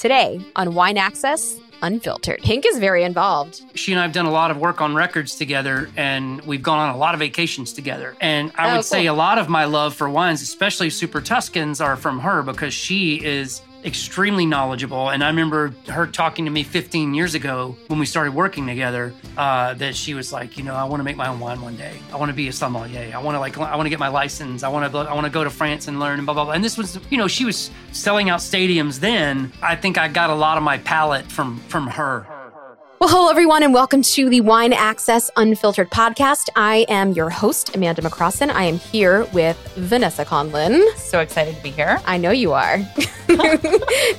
Today on Wine Access Unfiltered. Pink is very involved. She and I have done a lot of work on records together, and we've gone on a lot of vacations together. And I Oh, would say a lot of my love for wines, especially Super Tuscans, are from her because she is extremely knowledgeable. And I remember her talking to me 15 years ago when we started working together uh, that she was like, you know, I want to make my own wine one day. I want to be a sommelier. I want to like, I want to get my license. I want to, I want to go to France and learn and blah blah blah. And this was, you know, she was selling out stadiums then. I think I got a lot of my palate from from her. Well, hello, everyone, and welcome to the Wine Access Unfiltered podcast. I am your host, Amanda McCrossin. I am here with Vanessa Conlin. So excited to be here. I know you are.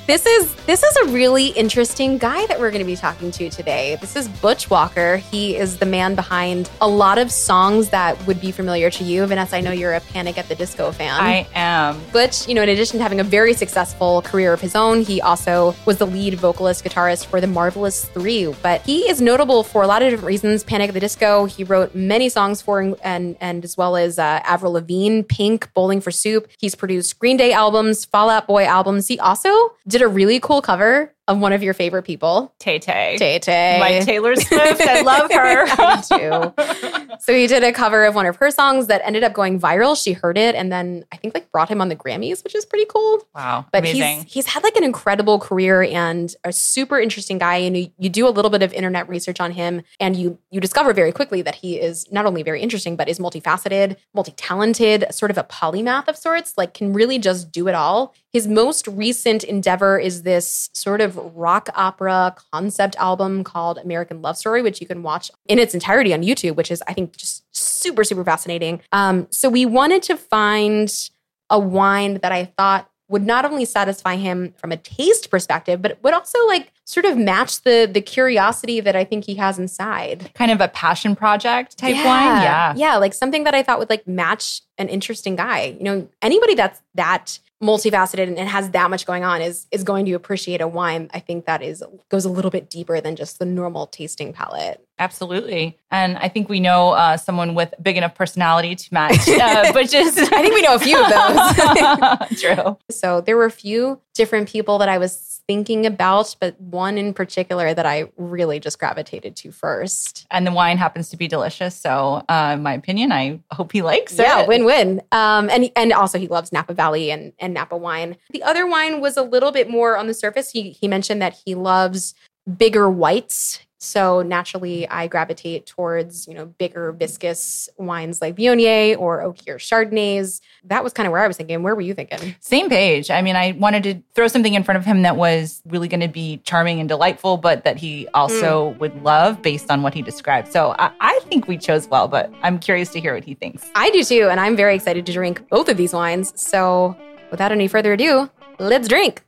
this is this is a really interesting guy that we're going to be talking to today. This is Butch Walker. He is the man behind a lot of songs that would be familiar to you. Vanessa, I know you're a Panic at the Disco fan. I am. Butch, you know, in addition to having a very successful career of his own, he also was the lead vocalist guitarist for the Marvelous Three. But he is notable for a lot of different reasons. Panic at the Disco, he wrote many songs for, and and as well as uh, Avril Lavigne, Pink, Bowling for Soup. He's produced Green Day albums, Fall Out Boy albums. He also did a really cool cover of one of your favorite people, Tay Tay. Tay Tay. Like Taylor Swift. I love her. Do. So he did a cover of one of her songs that ended up going viral. She heard it and then I think like brought him on the Grammys, which is pretty cool. Wow. But amazing. he's he's had like an incredible career and a super interesting guy. And you, you do a little bit of internet research on him, and you you discover very quickly that he is not only very interesting, but is multifaceted, multi-talented, sort of a polymath of sorts. Like can really just do it all. His most recent endeavor is this sort of rock opera concept album called American Love Story, which you can watch in its entirety on YouTube, which is I think just super super fascinating. Um, so we wanted to find a wine that I thought would not only satisfy him from a taste perspective, but would also like sort of match the the curiosity that I think he has inside. kind of a passion project type wine. Yeah. Yeah, like something that I thought would like match an interesting guy. You know, anybody that's that multifaceted and it has that much going on is is going to appreciate a wine. I think that is goes a little bit deeper than just the normal tasting palette. Absolutely. And I think we know uh, someone with big enough personality to match uh, just, I think we know a few of those. True. So there were a few different people that I was thinking about, but one in particular that I really just gravitated to first. And the wine happens to be delicious. So, uh, in my opinion, I hope he likes Yeah, it. Yeah, win-win. Um, and and also he loves Napa Valley and and Napa wine. The other wine was a little bit more on the surface. He he mentioned that he loves bigger whites. So naturally, I gravitate towards you know bigger viscous wines like Viognier or Okier Chardonnays. That was kind of where I was thinking. Where were you thinking? Same page. I mean, I wanted to throw something in front of him that was really going to be charming and delightful, but that he also mm. would love based on what he described. So I, I think we chose well, but I'm curious to hear what he thinks. I do too, and I'm very excited to drink both of these wines. So, without any further ado, let's drink.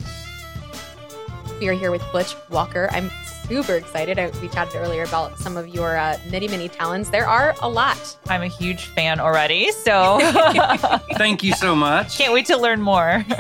We are here with Butch Walker. I'm super excited. I, we chatted earlier about some of your uh, many, many talents. There are a lot. I'm a huge fan already, so Thank you so much. can't wait to learn more.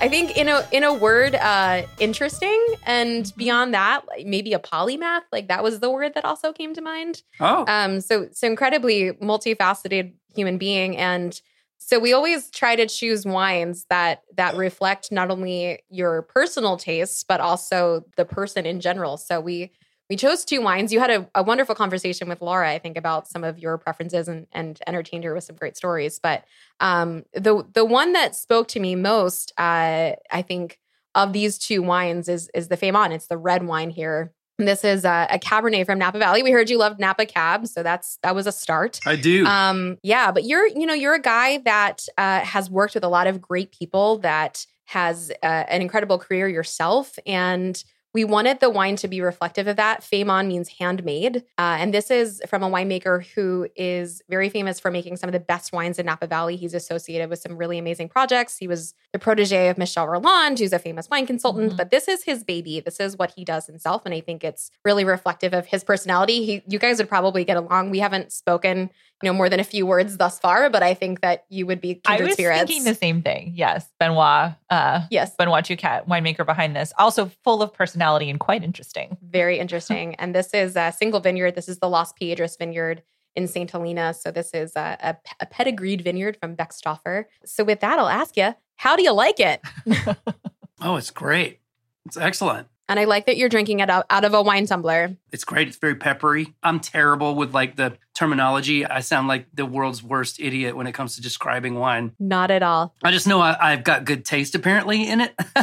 I think in a in a word, uh, interesting, and beyond that, like maybe a polymath. Like that was the word that also came to mind. Oh, Um, so so incredibly multifaceted human being, and so we always try to choose wines that that reflect not only your personal tastes but also the person in general. So we we chose two wines. You had a, a wonderful conversation with Laura, I think, about some of your preferences and and entertained her with some great stories. But um, the the one that spoke to me most, uh, I think, of these two wines is is the Fait-Main. It's the red wine here. This is a, a Cabernet from Napa Valley. We heard you loved Napa Cab, so that's that was a start. I do. Um, yeah, but you're you know you're a guy that uh, has worked with a lot of great people that has uh, an incredible career yourself, and we wanted the wine to be reflective of that. Fait-Main means handmade, uh, and this is from a winemaker who is very famous for making some of the best wines in Napa Valley. He's associated with some really amazing projects. He was the protege of Michel Rolland, who's a famous wine consultant. Mhm. But this is his baby. This is what he does himself, and I think it's really reflective of his personality. He, you guys would probably get along. We haven't spoken, you know, more than a few words thus far, but I think that you would be I kindred was spirits. thinking the same thing. Yes, Benoit, uh, yes, Benoit Touquette, winemaker behind this, also full of personality and quite interesting. very interesting. and this is a single vineyard. This is the Las Piedras vineyard in St. Helena. So this is a, a, a pedigreed vineyard from Beckstoffer. So with that, I'll ask you, how do you like it? oh, it's great. It's excellent. And I like that you're drinking it out, of a wine tumbler. It's great. It's very peppery. I'm terrible with like the terminology. I sound like the world's worst idiot when it comes to describing wine. Not at all. I just know I, have got good taste apparently in it,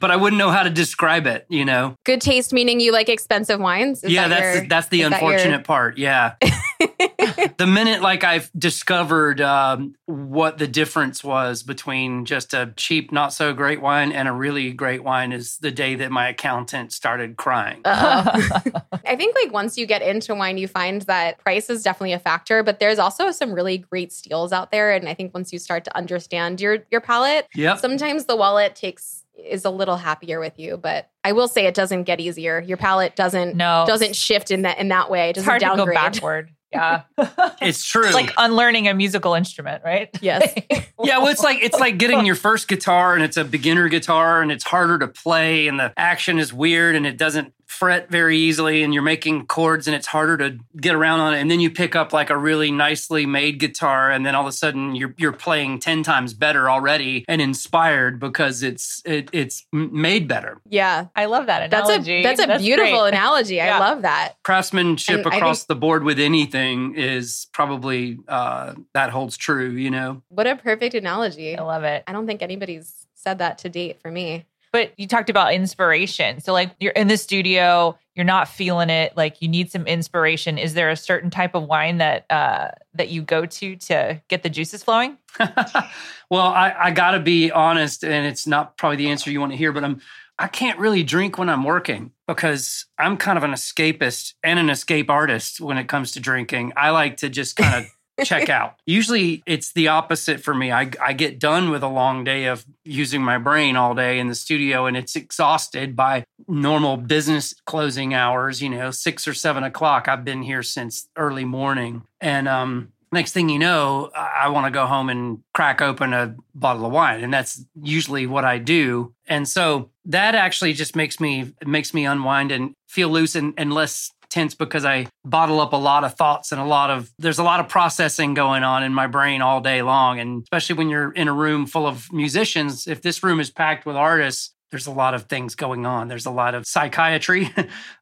but I wouldn't know how to describe it. You know, good taste meaning you like expensive wines. Is yeah, that that's your, that's the unfortunate that part. Yeah. the minute like I've discovered um, what the difference was between just a cheap, not so great wine and a really great wine is the day that my accountant started crying. I think like once you get into wine, you find that price is definitely a factor, but there's also some really great steals out there. And I think once you start to understand your your palate, yep. sometimes the wallet takes is a little happier with you. But I will say it doesn't get easier. Your palate doesn't no. doesn't shift in that in that way. It doesn't it's hard downgrade. to go backward. Yeah. it's true. It's like unlearning a musical instrument, right? Yes. yeah, well it's like it's like getting your first guitar and it's a beginner guitar and it's harder to play and the action is weird and it doesn't fret very easily and you're making chords and it's harder to get around on it and then you pick up like a really nicely made guitar and then all of a sudden you're you're playing 10 times better already and inspired because it's it, it's made better. Yeah. I love that analogy. That's a that's a beautiful great. analogy. Yeah. I love that. Craftsmanship and across think, the board with anything is probably uh that holds true, you know. What a perfect analogy. I love it. I don't think anybody's said that to date for me. But you talked about inspiration. So, like, you're in the studio, you're not feeling it. Like, you need some inspiration. Is there a certain type of wine that uh, that you go to to get the juices flowing? well, I, I got to be honest, and it's not probably the answer you want to hear, but I'm I can't really drink when I'm working because I'm kind of an escapist and an escape artist when it comes to drinking. I like to just kind of check out. Usually it's the opposite for me. I, I get done with a long day of using my brain all day in the studio and it's exhausted by normal business closing hours, you know, six or seven o'clock. I've been here since early morning. And um, next thing you know, I want to go home and crack open a bottle of wine. And that's usually what I do. And so that actually just makes me makes me unwind and feel loose and, and less tense because I bottle up a lot of thoughts and a lot of there's a lot of processing going on in my brain all day long. And especially when you're in a room full of musicians, if this room is packed with artists, there's a lot of things going on. There's a lot of psychiatry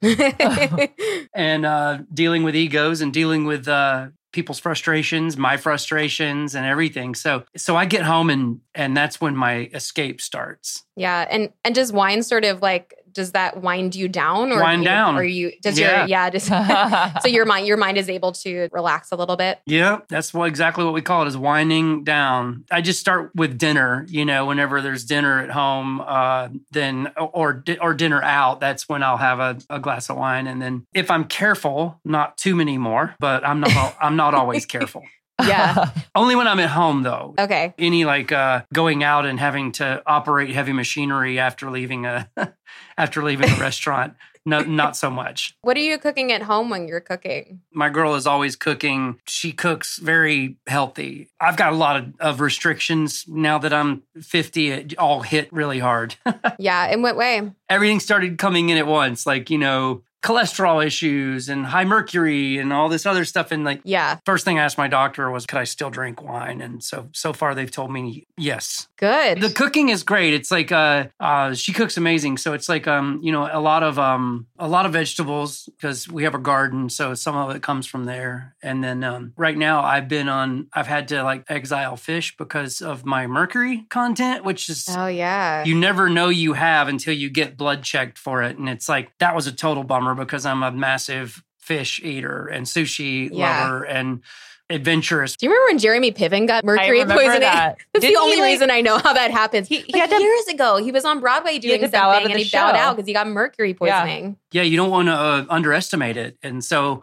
and uh, dealing with egos and dealing with uh, people's frustrations, my frustrations, and everything. So, so I get home and and that's when my escape starts. Yeah, and and does wine sort of like does that wind you down or wind you, down. or you does yeah. your yeah. just, so your mind your mind is able to relax a little bit? Yeah that's what exactly what we call it is winding down. I just start with dinner you know whenever there's dinner at home uh, then or or dinner out that's when i'll have a, a glass of wine. And then if i'm careful not too many more but i'm not i'm not always careful yeah. Only when I'm at home though. Okay. Any like uh going out and having to operate heavy machinery after leaving a after leaving a restaurant. No, not so much. What are you cooking at home when you're cooking? My girl is always cooking. She cooks very healthy. I've got a lot of, of restrictions now that I'm 50. It all hit really hard. yeah. In what way? Everything started coming in at once. Like, you know, cholesterol issues and high mercury and all this other stuff. And like, yeah, first thing I asked my doctor was, could I still drink wine? And so, so far they've told me yes. Good. The cooking is great. It's like, uh, uh, she cooks amazing. So it's like, um, you know, a lot of, um, a lot of vegetables because we have a garden. So some of it comes from there. And then, um, right now I've been on, I've had to like exile fish because of my mercury content, which is, oh yeah, you never know you have until you get blood checked for it. And it's like, that was a total bummer summer because I'm a massive fish eater and sushi yeah. lover and adventurous. Do you remember when Jeremy Piven got mercury poisoning? That. That's Didn't the only like, reason I know how that happens. He, he like years ago, he was on Broadway doing something and he show. bowed out because he got mercury poisoning. Yeah, yeah you don't want to uh, underestimate it. And so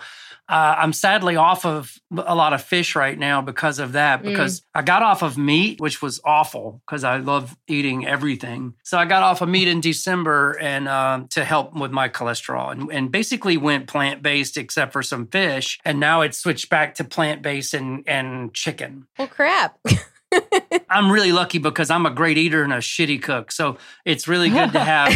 uh, I'm sadly off of a lot of fish right now because of that. Mm. Because mm. I got off of meat, which was awful because I love eating everything. So I got off of meat in December and uh, to help with my cholesterol, and, and basically went plant based except for some fish. And now it's switched back to plant based and and chicken. Well, crap. I'm really lucky because I'm a great eater and a shitty cook. So it's really good to have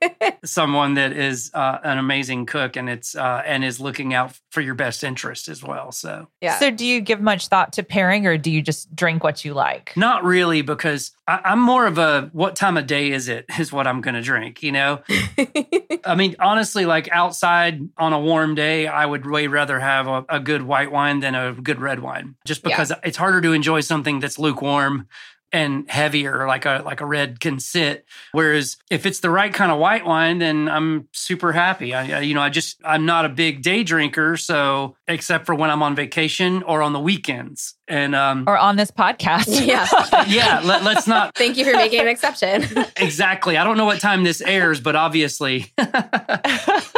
someone that is uh, an amazing cook and it's uh, and is looking out for your best interest as well. So yeah. So, do you give much thought to pairing, or do you just drink what you like? not really because I, I'm more of a what time of day is it is what I'm going to drink. You know, I mean honestly, like outside on a warm day, I would way rather have a, a good white wine than a good red wine, just Yeah. because it's harder to enjoy something that's lukewarm and heavier like a like a red can sit whereas if it's the right kind of white wine then i'm super happy i I- you know i just i'm not a big day drinker so except for when i'm on vacation or on the weekends and um Or on this podcast? Yeah. yeah let, let's not Thank you for making an exception. exactly i don't know what time this airs but obviously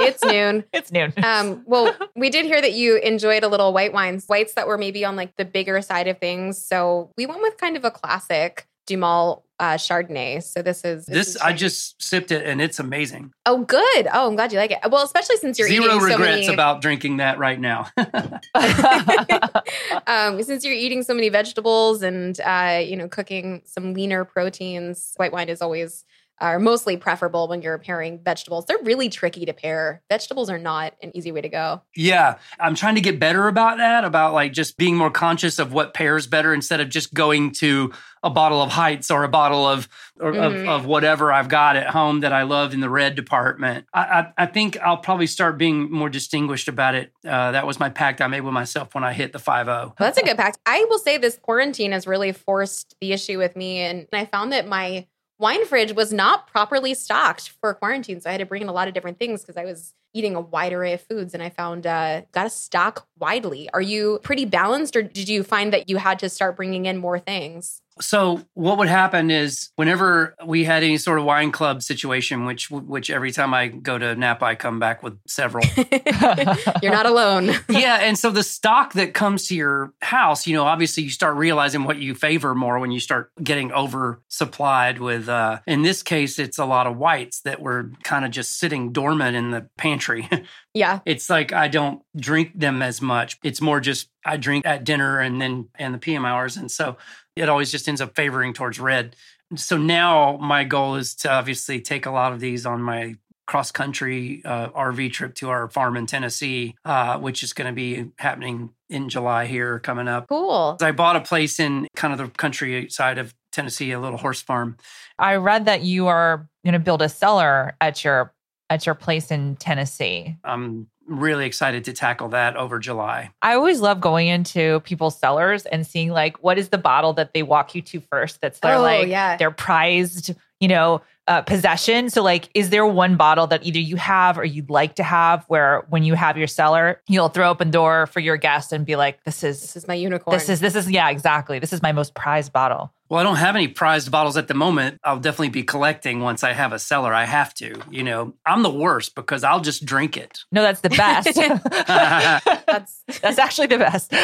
it's noon. it's noon. Um, well, we did hear that you enjoyed a little white wines, whites that were maybe on like the bigger side of things. So we went with kind of a classic DuMOL uh, Chardonnay. So this is this is i just sipped it and it's amazing oh good. Oh, I'm glad you like it. Well, especially since you're zero eating so regrets many about drinking that right now um, since you're eating so many vegetables and uh, you know cooking some leaner proteins. White wine is always are mostly preferable when you're pairing vegetables. They're really tricky to pair. Vegetables are not an easy way to go. Yeah, I'm trying to get better about that, about like just being more conscious of what pairs better instead of just going to a bottle of Heitz or a bottle of or Mhm. of, of whatever I've got at home that I love in the red department. I, I, I think I'll probably start being more distinguished about it. Uh, that was my pact I made with myself when I hit the oh. 5 0. Well, that's a good pact. I will say this quarantine has really forced the issue with me. And I found that my wine fridge was not properly stocked for quarantine. So I had to bring in a lot of different things because I was eating a wide array of foods and I found uh, got to stock widely. Are you pretty balanced or did you find that you had to start bringing in more things? So what would happen is whenever we had any sort of wine club situation, which which every time I go to Napa, I come back with several. You're not alone. yeah, and so the stock that comes to your house, you know, obviously you start realizing what you favor more when you start getting oversupplied with. Uh, in this case, it's a lot of whites that were kind of just sitting dormant in the pantry. yeah. it's like I don't drink them as much. It's more just I drink at dinner and then and the PM hours, and so it always just ends up favoring towards red. So now my goal is to obviously take a lot of these on my cross country uh, RV trip to our farm in Tennessee, uh, which is going to be happening in July here coming up. Cool. I bought a place in kind of the countryside of Tennessee, a little horse farm. I read that you are going to build a cellar at your at your place in Tennessee. I'm really excited to tackle that over July. I always love going into people's cellars and seeing like what is the bottle that they walk you to first that's their Oh, like yeah. their prized, you know, uh, possession. So like is there one bottle that either you have or you'd like to have where when you have your cellar, you'll throw open door for your guest and be like this is This is is my unicorn. this is this is yeah, exactly. This is my most prized bottle. Well, I don't have any prized bottles at the moment. I'll definitely be collecting once I have a cellar. I have to, you know. I'm the worst because I'll just drink it. No, that's the best. That's that's actually the best.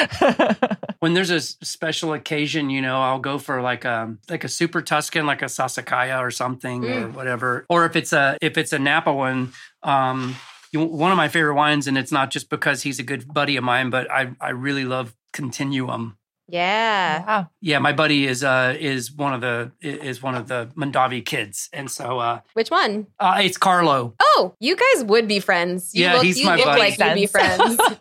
when there's a special occasion, you know, I'll go for like a like a super Tuscan, like a Sassicaia or something or whatever. Or if it's a if it's a Napa one, um, one of my favorite wines, and it's not just because he's a good buddy of mine, but I I really love Continuum. Yeah. wow. Yeah, my buddy is uh is one of the is one of the Mondavi kids, and so uh, Which one? uh it's Carlo. Oh, you guys would be friends. You Yeah, look, he's you my look buddy. like you'd be friends.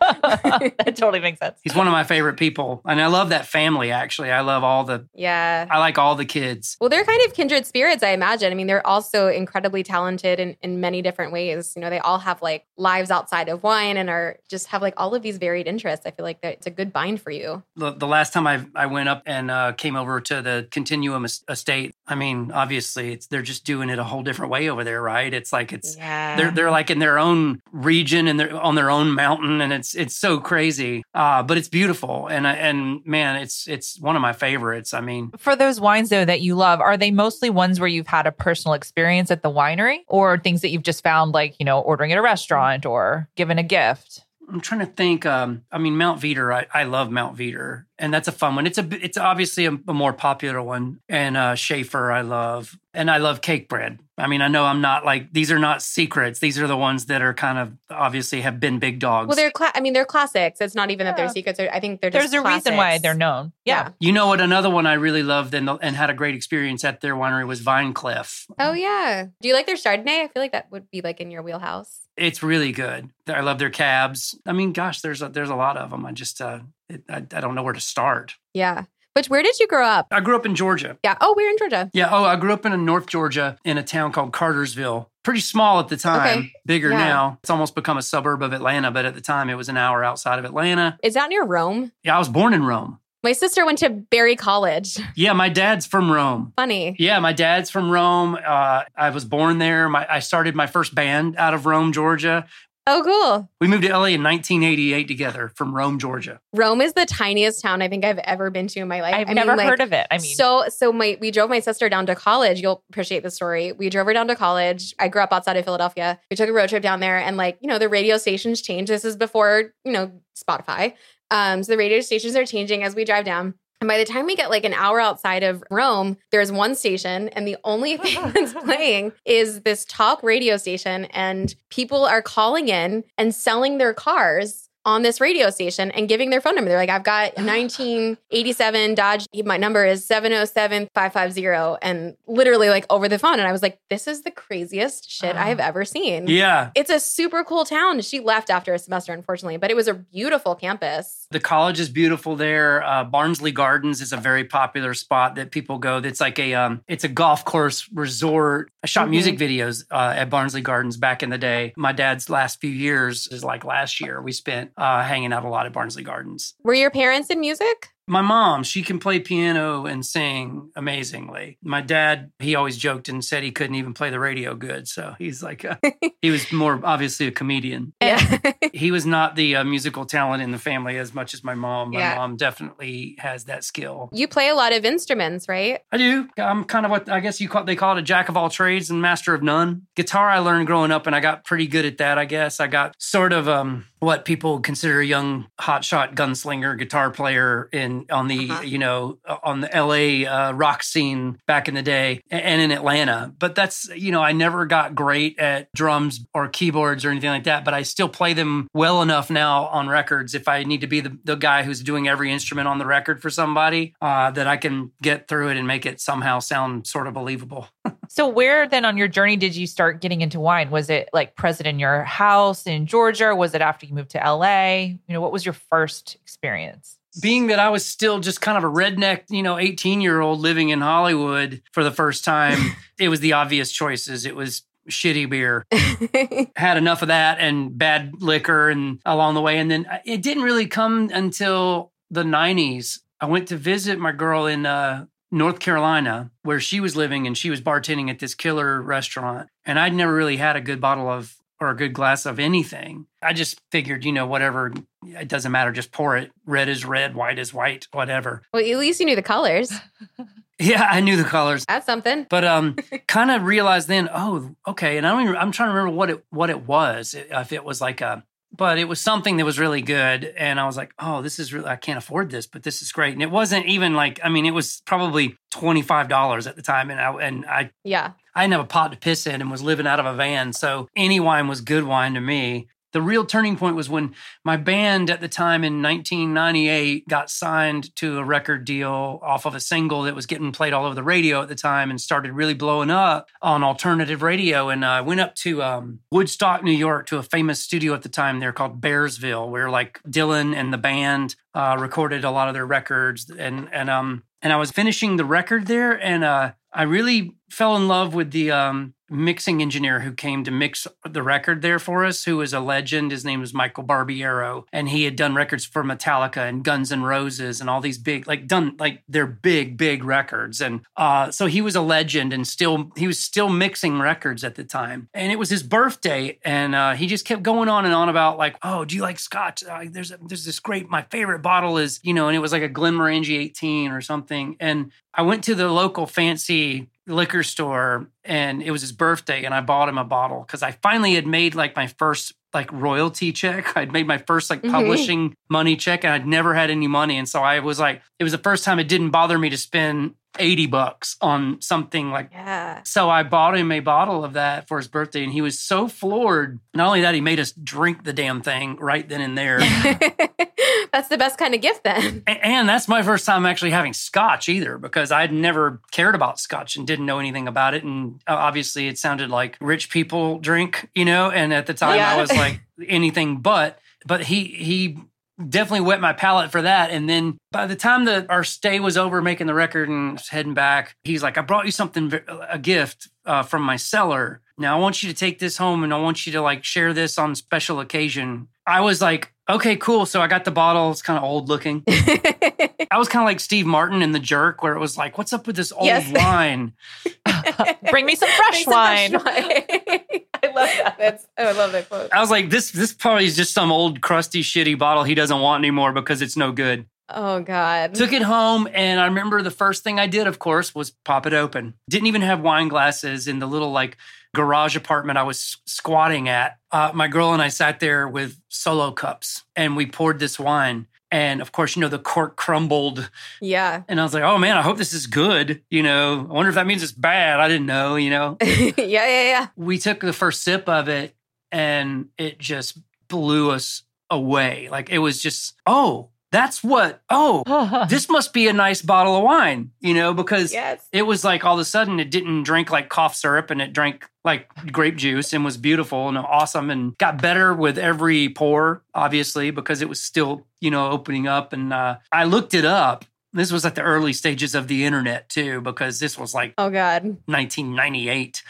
that totally makes sense. He's one of my favorite people, and I love that family. Actually, I love all the yeah. I like all the kids. Well, they're kind of kindred spirits, I imagine. I mean, they're also incredibly talented in, in many different ways. You know, they all have like lives outside of wine and are just have like all of these varied interests. I feel like that it's a good bind for you. The, the last time I I went up and uh, came over to the Continuum estate, I mean, obviously, it's they're just doing it a whole different way over there, right? It's like it's Yeah. they're they're like in their own region and they're on their own mountain, and it's it's so crazy, uh, but it's beautiful, and and man, it's it's one of my favorites. I mean, For those wines though that you love, are they mostly ones where you've had a personal experience at the winery or things that you've just found like, you know, ordering at a restaurant or given a gift? I'm trying to think. Um, I mean, Mount Veeder, I, I love Mount Veeder. And that's a fun one. It's a it's obviously a, a more popular one. And uh, Shafer, I love, and I love Cakebread. I mean, I know I'm not like these are not secrets. These are the ones that are kind of obviously have been big dogs. Well, they're cla- I mean, they're classics. It's not even that they're secrets. I think they're just There's a reason why they're known. Yeah. you know what? Another one I really loved and and had a great experience at their winery was Vine Cliff. Oh yeah. Do you like their Chardonnay? I feel like that would be like in your wheelhouse. It's really good. I love their cabs. I mean, gosh, there's a, there's a lot of them. I just uh, it, I, I don't know where to start. Yeah. But where did you grow up? I grew up in Georgia. Yeah. Oh, we're in Georgia. Yeah. Oh, I grew up in North Georgia in a town called Cartersville. Pretty small at the time, Okay. bigger Yeah. now. It's almost become a suburb of Atlanta, but at the time it was an hour outside of Atlanta. Is that near Rome? Yeah, I was born in Rome. My sister went to Berry College. Yeah, my dad's from Rome. Funny. Yeah, my dad's from Rome. Uh, I was born there. My, I started my first band out of Rome, Georgia. Oh, cool. We moved to LA in 1988 together from Rome, Georgia. Rome is the tiniest town I think I've ever been to in my life. I've I mean, never like, heard of it. I mean, so so my we drove my sister down to college. You'll appreciate the story. We drove her down to college. I grew up outside of Philadelphia. We took a road trip down there, and like you know, the radio stations change. This is before you know Spotify. Um, so the radio stations are changing as we drive down. And by the time we get like an hour outside of Rome, there's one station, and the only thing that's playing is this talk radio station, and people are calling in and selling their cars on this radio station and giving their phone number. They're like, I've got 1987 Dodge. My number is 707 550. And literally, like over the phone. And I was like, this is the craziest shit I have ever seen. Yeah. It's a super cool town. She left after a semester, unfortunately, but it was a beautiful campus. The college is beautiful there. Uh, Barnsley Gardens is a very popular spot that people go. That's like a um, it's a golf course resort. I shot Mhm. music videos uh, at Barnsley Gardens back in the day. My dad's last few years is like last year. We spent uh, hanging out a lot at Barnsley Gardens. Were your parents in music? My mom, she can play piano and sing amazingly. My dad, he always joked and said he couldn't even play the radio good. So he's like, uh, he was more obviously a comedian. Yeah. He was not the uh, musical talent in the family as much as my mom. My Yeah. mom definitely has that skill. you play a lot of instruments, right? I do. I'm kind of what I guess you call they call it a jack of all trades and master of none. Guitar I learned growing up and I got pretty good at that, I guess. I got sort of um what people consider a young hotshot gunslinger guitar player in on the Uh-huh. you know on the LA uh, rock scene back in the day and in Atlanta. But that's you know I never got great at drums or keyboards or anything like that. But I still play them well enough now on records. If I need to be the, the guy who's doing every instrument on the record for somebody, uh, that I can get through it and make it somehow sound sort of believable. so where then on your journey did you start getting into wine? Was it like present in your house in Georgia? Was it after you moved to LA? You know, what was your first experience? Being that I was still just kind of a redneck, you know, 18 year old living in Hollywood for the first time, it was the obvious choices. It was shitty beer. Had enough of that and bad liquor and along the way. And then uh, it didn't really come until the 90s. I went to visit my girl in uh, North Carolina where she was living and she was bartending at this killer restaurant. And I'd never really had a good bottle of or a good glass of anything. I just figured, you know, whatever, it doesn't matter, just pour it. Red is red, white is white, whatever. well, at least you knew the colors. Yeah, I knew the colors. That's something. But um kind of realized then, oh, okay, and I don't even I'm trying to remember what it what it was. If it was like a but it was something that was really good and I was like, "Oh, this is really I can't afford this, but this is great." And it wasn't even like I mean, it was probably $25 at the time and I and I Yeah. I didn't have a pot to piss in and was living out of a van. So any wine was good wine to me. The real turning point was when my band at the time in 1998 got signed to a record deal off of a single that was getting played all over the radio at the time and started really blowing up on alternative radio. And I went up to um, Woodstock, New York, to a famous studio at the time there called Bearsville, where like Dylan and the band uh, recorded a lot of their records. And and um and I was finishing the record there, and uh, I really fell in love with the um, mixing engineer who came to mix the record there for us, who was a legend. His name was Michael Barbiero, and he had done records for Metallica and Guns N' Roses and all these big, like done like they're big, big records. And uh, so he was a legend, and still he was still mixing records at the time. And it was his birthday, and uh, he just kept going on and on about like, oh, do you like Scotch? Uh, there's a, there's this great. My favorite bottle is you know, and it was like a Glenmorangie 18 or something. And I went to the local fancy liquor store and it was his birthday and I bought him a bottle because I finally had made like my first like royalty check. I'd made my first like Mhm. publishing money check and I'd never had any money. And so I was like, it was the first time it didn't bother me to spend 80 bucks on something like Yeah. so I bought him a bottle of that for his birthday, and he was so floored. Not only that, he made us drink the damn thing right then and there. That's the best kind of gift then. A- and that's my first time actually having scotch either, because I'd never cared about scotch and didn't know anything about it. And uh, obviously, it sounded like rich people drink, you know. And at the time, Yeah. I was like anything but. But he he definitely wet my palate for that. And then by the time that our stay was over, making the record and heading back, he's like, "I brought you something, a gift uh, from my cellar. Now I want you to take this home, and I want you to like share this on special occasion." I was like, "Okay, cool." So I got the bottle. It's kind of old looking. I was kind of like Steve Martin in The Jerk, where it was like, "What's up with this old Yes. wine?" Bring me some fresh Bring some fresh wine. I love that. That's oh, I love that quote. I was like, "This this probably is just some old crusty shitty bottle he doesn't want anymore because it's no good." Oh God. Took it home, and I remember the first thing I did, of course, was pop it open. Didn't even have wine glasses in the little like garage apartment I was squatting at. Uh, my girl and I sat there with solo cups, and we poured this wine. And of course, you know the cork crumbled, yeah. and I was like, "Oh man, I hope this is good." You know, I wonder if that means it's bad. I didn't know. You know, yeah, yeah, yeah. we took the first sip of it, and it just blew us away. Like it was just, oh, that's what. Oh, this must be a nice bottle of wine, you know, because Yes. it was like all of a sudden it didn't drink like cough syrup and it drank like grape juice and was beautiful and awesome and got better with every pour, obviously, because it was still, you know, opening up. And uh, I looked it up. This was at the early stages of the internet too, because this was like Oh God. 1998.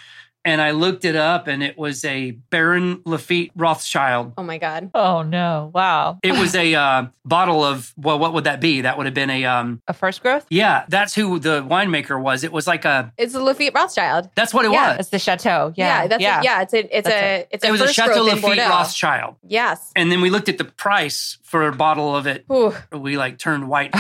And I looked it up and it was a Baron Lafite Rothschild. Oh my God. oh no! Wow. It was a uh, bottle of, well, what would that be? That would have been a, um, A first growth. yeah, that's who the winemaker was. It was like a, It's a Lafite Rothschild. that's what it Yeah, was. It's the chateau. Yeah. that's yeah. A, yeah. It's a it's That's a it. it's a It was a Chateau growth Lafite Rothschild. Yes. And then we looked at the price for a bottle of it. Ooh, We like turned white,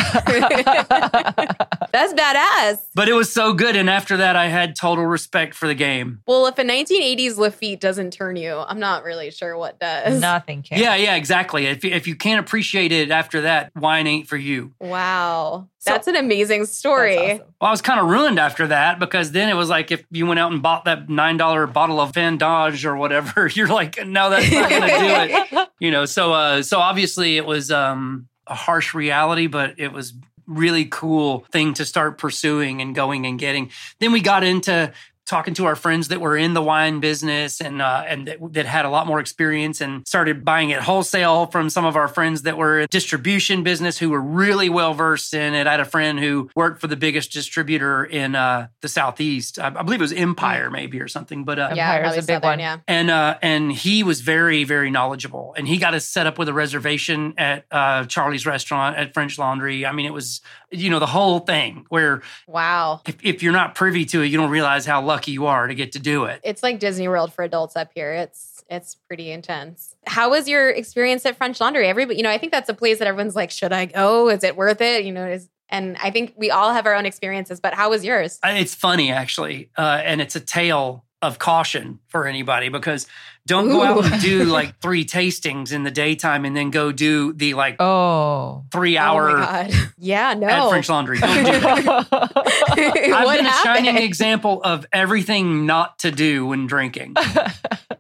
that's badass. but it was so good. And after that, I had total respect for the game. Well, if a 1980s Lafite doesn't turn you, I'm not really sure what does. Nothing can. Yeah, yeah, exactly. If, if you can't appreciate it after that, wine ain't for you. Wow. So- That's an amazing story. Awesome. Well, I was kind of ruined after that because then it was like if you went out and bought that nine dollar bottle of Vendange or whatever, you're like, no, that's not going to do it. You know, so uh, so obviously it was um, a harsh reality, but it was really cool thing to start pursuing and going and getting. Then we got into talking to our friends that were in the wine business and uh, and that, that had a lot more experience and started buying it wholesale from some of our friends that were in distribution business who were really well versed in it. I had a friend who worked for the biggest distributor in uh, the southeast. I, I believe it was Empire maybe or something, but uh, Yeah, Empire's probably a big Southern, one. Yeah. and uh, and he was very very knowledgeable and he got us set up with a reservation at uh, charlie's restaurant at french laundry i mean it was you know the whole thing where Wow. if, if you're not privy to it you don't realize how lucky you are to get to do it It's like Disney World for adults up here. It's it's pretty intense. How was your experience at French Laundry? Everybody, you know, I think that's a place that everyone's like, should I go? Is it worth it? You know, is and I think we all have our own experiences, but how was yours? It's funny actually uh, and it's a tale of caution for anybody because don't go out and do like three tastings in the daytime and then go do the like Oh. three Oh hour my God. Yeah, no. at french laundry don't do that I've what been a shining example of everything not to do when drinking.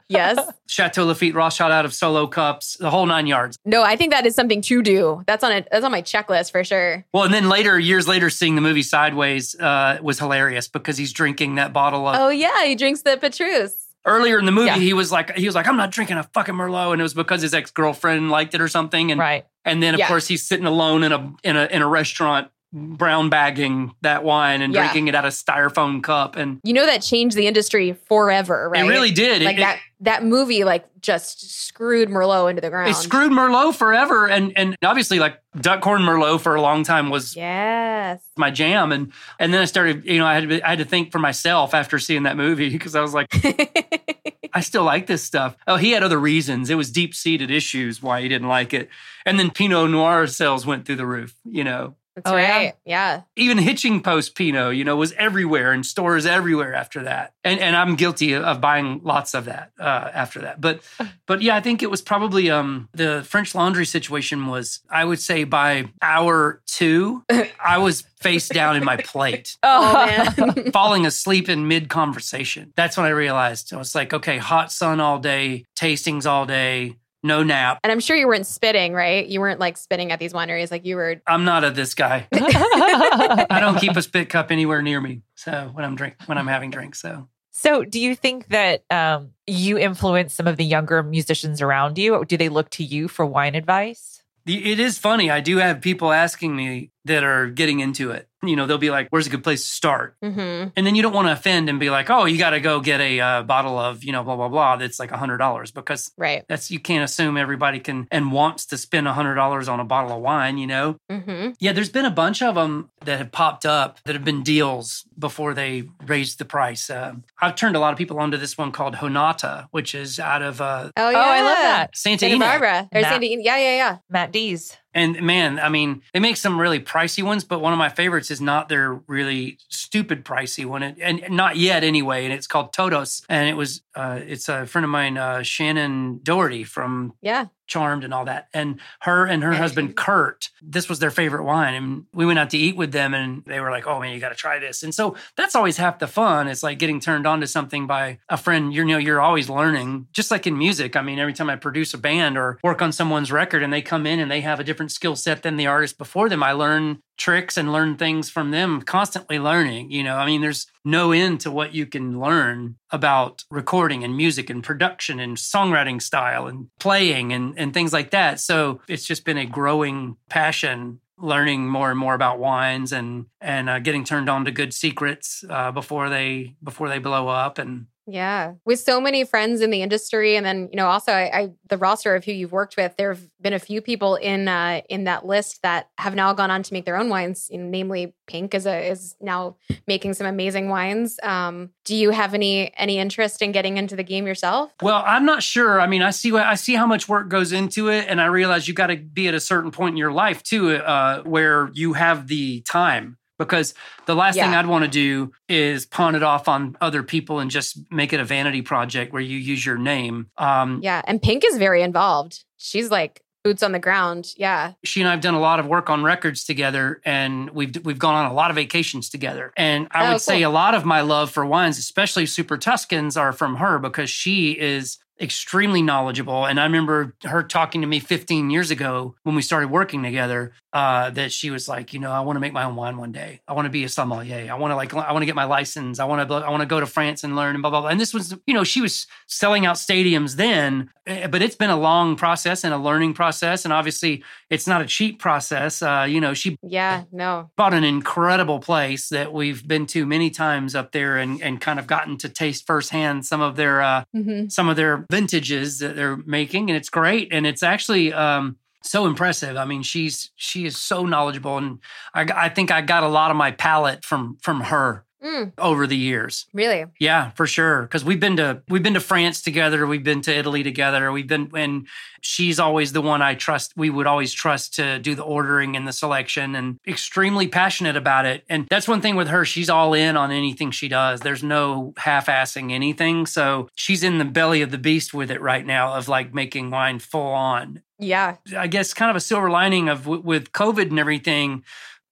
yes. Chateau Lafite Rothschild out of solo cups, the whole nine yards. No, I think that is something to do. That's on it. That's on my checklist for sure. Well, and then later, years later, seeing the movie Sideways uh, was hilarious because he's drinking that bottle of. Oh yeah, he drinks the Petrus. Earlier in the movie, Yeah. he was like, he was like, I'm not drinking a fucking Merlot, and it was because his ex girlfriend liked it or something. And right. and then of Yeah. course he's sitting alone in a in a in a restaurant, brown bagging that wine and Yeah. drinking it out of styrofoam cup, and You know that changed the industry forever, right? it really did. like it, that. That movie like just screwed Merlot into the ground. It, it screwed Merlot forever, and and obviously like Duckhorn Merlot for a long time was Yes. my jam and and then I started you know I had to, I had to think for myself after seeing that movie because I was like I still like this stuff. Oh, he had other reasons. It was deep seated issues why he didn't like it. And then Pinot Noir sales went through the roof, you know. That's Oh, yeah? right. Yeah. even hitching post Pinot, you know, was everywhere in stores everywhere after that. And and I'm guilty of buying lots of that uh, after that. But but yeah, I think it was probably um, the French Laundry situation was I would say by hour two, I was face down in my plate. Oh, man. Falling asleep in mid conversation. That's when I realized I was like, okay, hot sun all day, tastings all day, no nap. and I'm sure you weren't spitting, right? You weren't like spitting at these wineries. Like you were. I'm not a this guy. I don't keep a spit cup anywhere near me. So when I'm drink when I'm having drinks. So So, do you think that um, you influence some of the younger musicians around you? Do they look to you for wine advice? it is funny. I do have people asking me that are getting into it. You know, they'll be like, "Where's a good place to start?" Mm-hmm. And then you don't want to offend and be like, "Oh, you got to go get a uh, bottle of you know blah blah blah." That's like a hundred dollars because Right. that's you can't assume everybody can and wants to spend a hundred dollars on a bottle of wine. You know, Mm-hmm. Yeah, there's been a bunch of them that have popped up that have been deals before they raised the price. Uh, I've turned a lot of people onto this one called Jonata, which is out of uh, Oh yeah. Oh, I love that. Santa, Santa Barbara or Nah. Santa. Yeah, yeah, yeah. Matt Dees. And man, I mean, they make some really pricey ones, but one of my favorites is not their really stupid pricey one, and, not yet anyway. And it's called Todos, and it was uh, it's a friend of mine, uh, Shannen Doherty from Yeah. Charmed and all that. And her and her husband Kurt, this was their favorite wine. And we went out to eat with them and they were like, oh man, you got to try this. And so that's always half the fun. It's like getting turned on to something by a friend. You're, you know, you're always learning, just like in music. I mean, every time I produce a band or work on someone's record and they come in and they have a different skill set than the artist before them, I learn tricks and learn things from them constantly learning you know? I mean there's no end to what you can learn about recording and music and production and songwriting style and playing and, and things like that. So it's just been a growing passion learning more and more about wines and and uh, getting turned on to good secrets uh, before they before they blow up and Yeah. With so many friends in the industry. And then, you know, also I, I the roster of who you've worked with, there have been a few people in uh in that list that have now gone on to make their own wines. You know, namely Pink is a is now making some amazing wines. Um, do you have any any interest in getting into the game yourself? Well, I'm not sure. I mean, I see what I see how much work goes into it, and I realize you got to be at a certain point in your life too, uh, where you have the time. Because the last thing I'd want to do is pawn it off on other people and just make it a vanity project where you use your name. Um, Yeah. And Pink is very involved. She's like boots on the ground. Yeah. she and I've done a lot of work on records together, and we've we've gone on a lot of vacations together. And I Oh, would say a lot of my love for wines, especially Super Tuscans, are from her because she is extremely knowledgeable. And I remember her talking to me 15 years ago when we started working together. Uh, that she was like, you know, I want to make my own wine one day. I want to be a sommelier. I want to like, I want to get my license. I want to, I want to go to France and learn and blah blah blah. And this was, you know, she was selling out stadiums then, eh, but it's been a long process and a learning process. And obviously, it's not a cheap process. Uh, you know, she Yeah. No. bought an incredible place that we've been to many times up there and, and kind of gotten to taste firsthand some of their uh, Mm-hmm. some of their vintages that they're making, and it's great. And it's actually um, so impressive. I mean, she's she is so knowledgeable, and I, I think I got a lot of my palate from from her Mm, over the years. really? Yeah, for sure. Because we've been to we've been to France together. We've been to Italy together. We've been and she's always the one I trust. We would always trust to do the ordering and the selection, and extremely passionate about it. And that's one thing with her. She's all in on anything she does. There's no half-assing anything. So she's in the belly of the beast with it right now, of like making wine full on. Yeah. I guess kind of a silver lining of with COVID and everything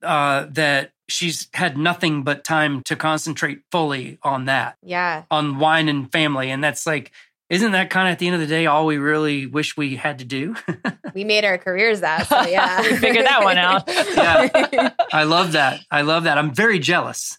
uh, that she's had nothing but time to concentrate fully on that Yeah. on wine and family. And that's like, isn't that kind of at the end of the day all we really wish we had to do? We made our careers that. So yeah. We figured that one out. Yeah. I love that. I love that. I'm very jealous.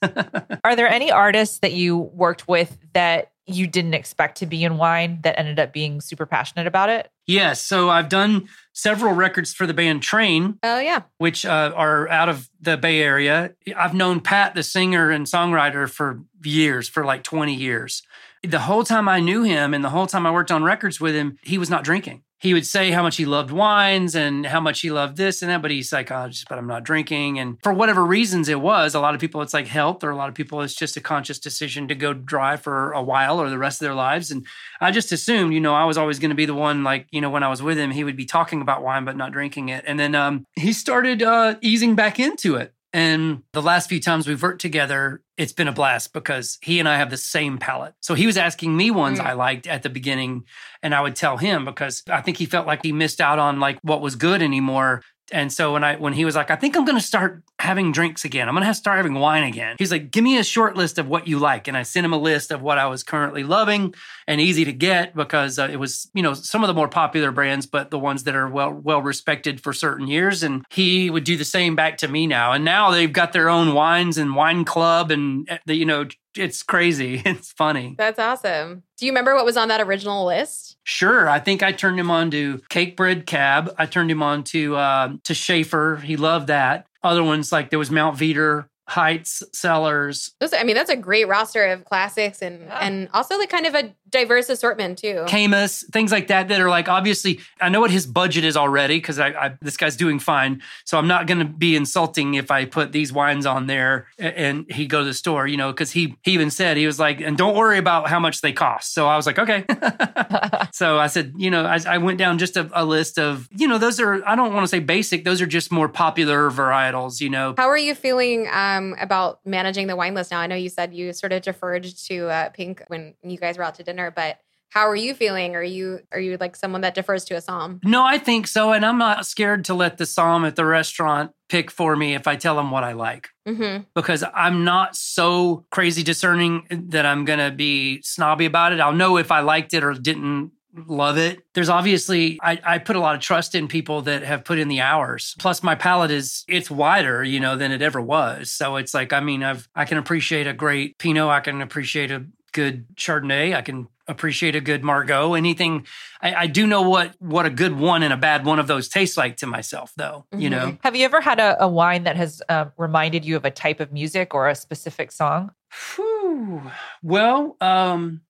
Are there any artists that you worked with that you didn't expect to be in wine that ended up being super passionate about it? yes. So I've done several records for the band Train, oh yeah. which uh, are out of the Bay Area. I've known Pat, the singer and songwriter, for years, for like 20 years. The whole time I knew him and the whole time I worked on records with him, he was not drinking. He would say how much he loved wines and how much he loved this and that, but he's like, oh, just, but I'm not drinking. And for whatever reasons it was, a lot of people, it's like health, or a lot of people, it's just a conscious decision to go dry for a while or the rest of their lives. And I just assumed, you know, I was always going to be the one, like, you know, when I was with him, he would be talking about wine, but not drinking it. And then um, he started uh, easing back into it. And the last few times we've worked together, it's been a blast because he and I have the same palate. So he was asking me ones Mm. I liked at the beginning, and I would tell him because I think he felt like he missed out on like what was good anymore. And so when I when he was like, I think I'm gonna start having drinks again. I'm gonna have to start having wine again. He's like, give me a short list of what you like, and I sent him a list of what I was currently loving and easy to get because uh, it was you know some of the more popular brands, but the ones that are well well respected for certain years. And he would do the same back to me now. And now they've got their own wines and wine club, and uh, you know it's crazy. It's funny. That's awesome. Do you remember what was on that original list? Sure, I think I turned him on to Cakebread Cab. I turned him on to uh, to Shafer. He loved that. Other ones like there was Mount Veeder, Heitz, Sellers. Those, I mean, that's a great roster of classics and Yeah. and also like kind of a diverse assortment too. Caymus, things like that that are like obviously I know what his budget is already because I, I this guy's doing fine. So I'm not going to be insulting if I put these wines on there and he go to the store, you know, because he he even said he was like, and don't worry about how much they cost. So I was like, okay. so I said, you know, I, I went down just a, a list of, you know, those are I don't want to say basic; those are just more popular varietals, you know. How are you feeling um, about managing the wine list now? I know you said you sort of deferred to uh, Pink when you guys were out to dinner, but how are you feeling? Are you are you like someone that defers to a somm? No, I think so, and I'm not scared to let the somm at the restaurant pick for me if I tell them what I like. Mm-hmm. because I'm not so crazy discerning that I'm going to be snobby about it. I'll know if I liked it or didn't love it. There's obviously, I, I put a lot of trust in people that have put in the hours. Plus, my palate is, it's wider, you know, than it ever was. So it's like, I mean, I've, I can appreciate a great Pinot. I can appreciate a good Chardonnay. I can appreciate a good Margaux. Anything, I, I do know what, what a good one and a bad one of those tastes like to myself, though, you Mhm. know? Have you ever had a, a wine that has uh, reminded you of a type of music or a specific song? Whew. Well, um,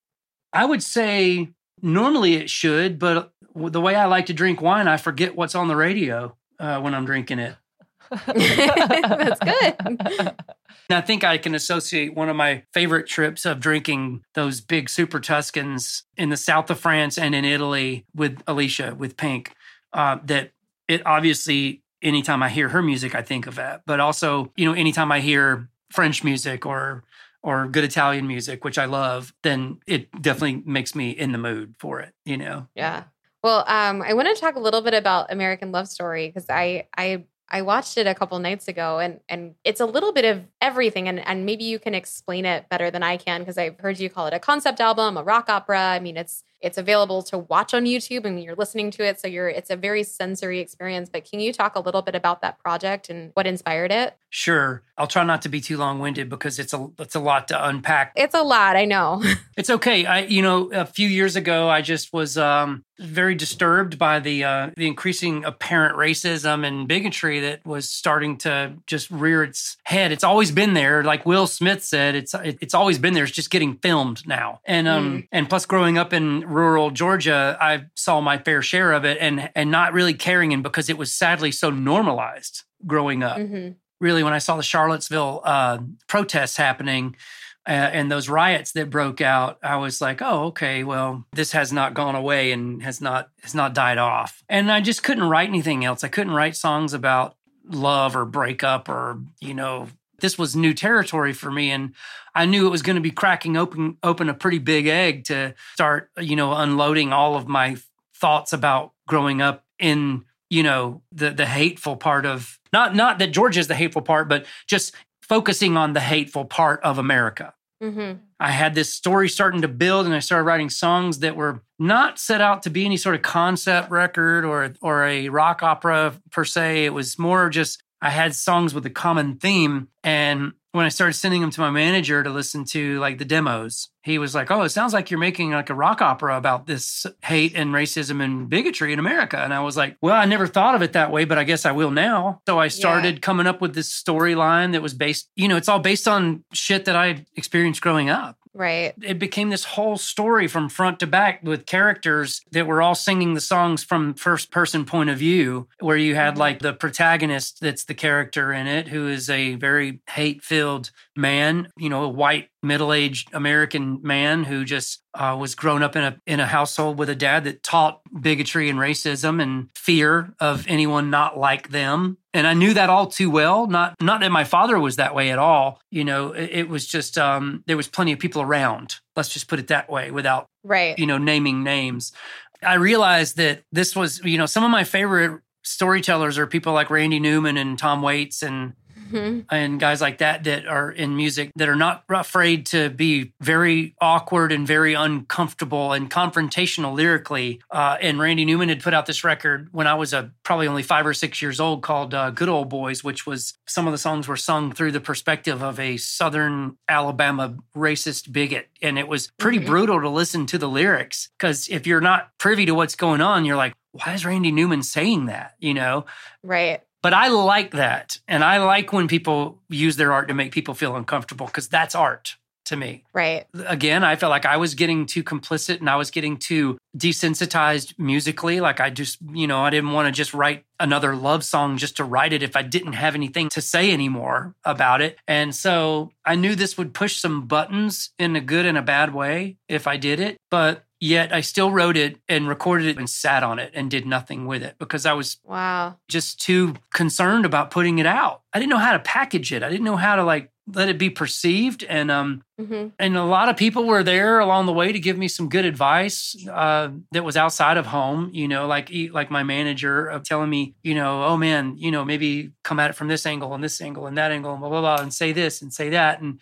I would say normally it should, but the way I like to drink wine, I forget what's on the radio uh, when I'm drinking it. That's good. And I think I can associate one of my favorite trips of drinking those big super Tuscans in the south of France and in Italy with Alecia, with Pink. Uh, that it obviously, anytime I hear her music, I think of that. But also, you know, anytime I hear French music or or good Italian music, which I love, then it definitely makes me in the mood for it. You know, Yeah. Well, um, I want to talk a little bit about American Love Story because I I I watched it a couple nights ago and and it's a little bit of everything and and maybe you can explain it better than I can because I've heard you call it a concept album, a rock opera. I mean, it's it's available to watch on YouTube and you're listening to it, so you're it's a very sensory experience. But can you talk a little bit about that project and what inspired it? sure. I'll try not to be too long winded because it's a it's a lot to unpack. It's a lot, I know. It's okay. I, you know, a few years ago, I just was um, very disturbed by the uh, the increasing apparent racism and bigotry that was starting to just rear its head. It's always been there, like Will Smith said. It's it, it's always been there. It's just getting filmed now. And um and plus, growing up in rural Georgia, I saw my fair share of it, and and not really caring, and because it was sadly so normalized growing up hmm really when I saw the Charlottesville uh, protests happening uh, and those riots that broke out, I was like, oh, okay, well, this has not gone away and has not has not died off. And I just couldn't write anything else. I couldn't write songs about love or breakup or you know. This was new territory for me, and I knew it was going to be cracking open open a pretty big egg to start, you know, unloading all of my thoughts about growing up in you know the the hateful part of not not that Georgia is the hateful part, but just focusing on the hateful part of America. hmm I had this story starting to build, and I started writing songs that were not set out to be any sort of concept record or or a rock opera per se. It was more just I had songs with a common theme, and when I started sending them to my manager to listen to like the demos, he was like, "Oh, it sounds like you're making like a rock opera about this hate and racism and bigotry in America." And I was like, "Well, I never thought of it that way, but I guess I will now." So I started coming up with this storyline that was based, you know, it's all based on shit that I experienced growing up. Right. It became this whole story from front to back with characters that were all singing the songs from first person point of view, where you had Mhm. like the protagonist that's the character in it, who is a very hate filled man, you know, a white middle aged American man who just uh, was grown up in a in a household with a dad that taught bigotry and racism and fear of anyone not like them. And I knew that all too well. Not not that my father was that way at all. You know, it, it was just um, there was plenty of people around. Let's just put it that way, without Right. you know naming names. I realized that this was you know some of my favorite storytellers are people like Randy Newman and Tom Waits and Mhm. and guys like that that are in music that are not afraid to be very awkward and very uncomfortable and confrontational lyrically. Uh, and Randy Newman had put out this record when I was a probably only five or six years old called uh, "Good Old Boys," which was some of the songs were sung through the perspective of a Southern Alabama racist bigot, and it was pretty Mhm. brutal to listen to the lyrics because if you're not privy to what's going on, you're like, why is Randy Newman saying that? You know, Right. But I like that. And I like when people use their art to make people feel uncomfortable because that's art to me. Right. Again, I felt like I was getting too complicit and I was getting too desensitized musically. Like I just, you know, I didn't want to just write another love song just to write it if I didn't have anything to say anymore about it. And so I knew this would push some buttons in a good and a bad way if I did it. But yet I still wrote it and recorded it and sat on it and did nothing with it because I was Wow. just too concerned about putting it out. I didn't know how to package it. I didn't know how to like let it be perceived. And um hmm and a lot of people were there along the way to give me some good advice uh, that was outside of home. You know, like like my manager of telling me, you know, oh man, you know, maybe come at it from this angle and this angle and that angle and blah blah blah and say this and say that and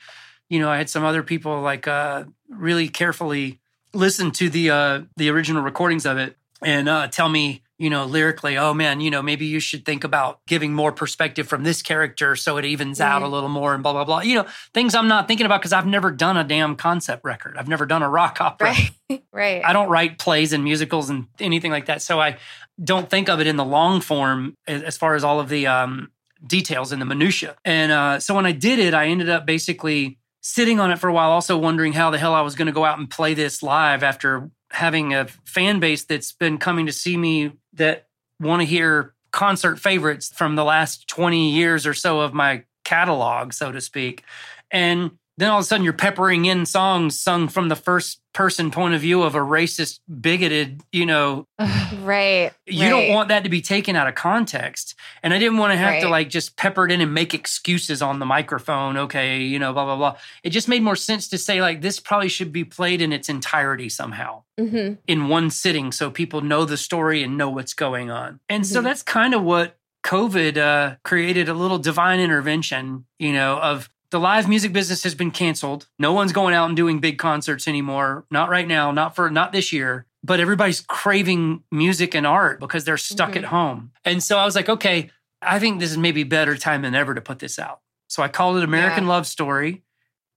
you know, I had some other people like uh, really carefully listen to the uh, the original recordings of it and uh, tell me, you know, lyrically, oh man, you know, maybe you should think about giving more perspective from this character so it evens out a little more and blah blah blah. You know, things I'm not thinking about because I've never done a damn concept record. I've never done a rock opera. Right. right. I don't write plays and musicals and anything like that. So I don't think of it in the long form as as far as all of the um, details and the minutia. And uh, so when I did it, I ended up basically sitting on it for a while, also wondering how the hell I was going to go out and play this live after having a fan base that's been coming to see me that want to hear concert favorites from the last 20 years or so of my catalog, so to speak. And then all of a sudden you're peppering in songs sung from the first person point of view of a racist, bigoted, you know, right. you don't want that to be taken out of context. And I didn't want to have to like just pepper it in and make excuses on the microphone. Okay, you know, blah, blah, blah. It just made more sense to say, like, this probably should be played in its entirety somehow Mhm. in one sitting so people know the story and know what's going on. And so Mhm. that's kind of what COVID uh, created a little divine intervention, you know, of the live music business has been canceled. No one's going out and doing big concerts anymore. Not right now, not for not this year. But everybody's craving music and art because they're stuck Mhm. at home. And so I was like, okay, I think this is maybe better time than ever to put this out. So I called it American Yeah. Love Story.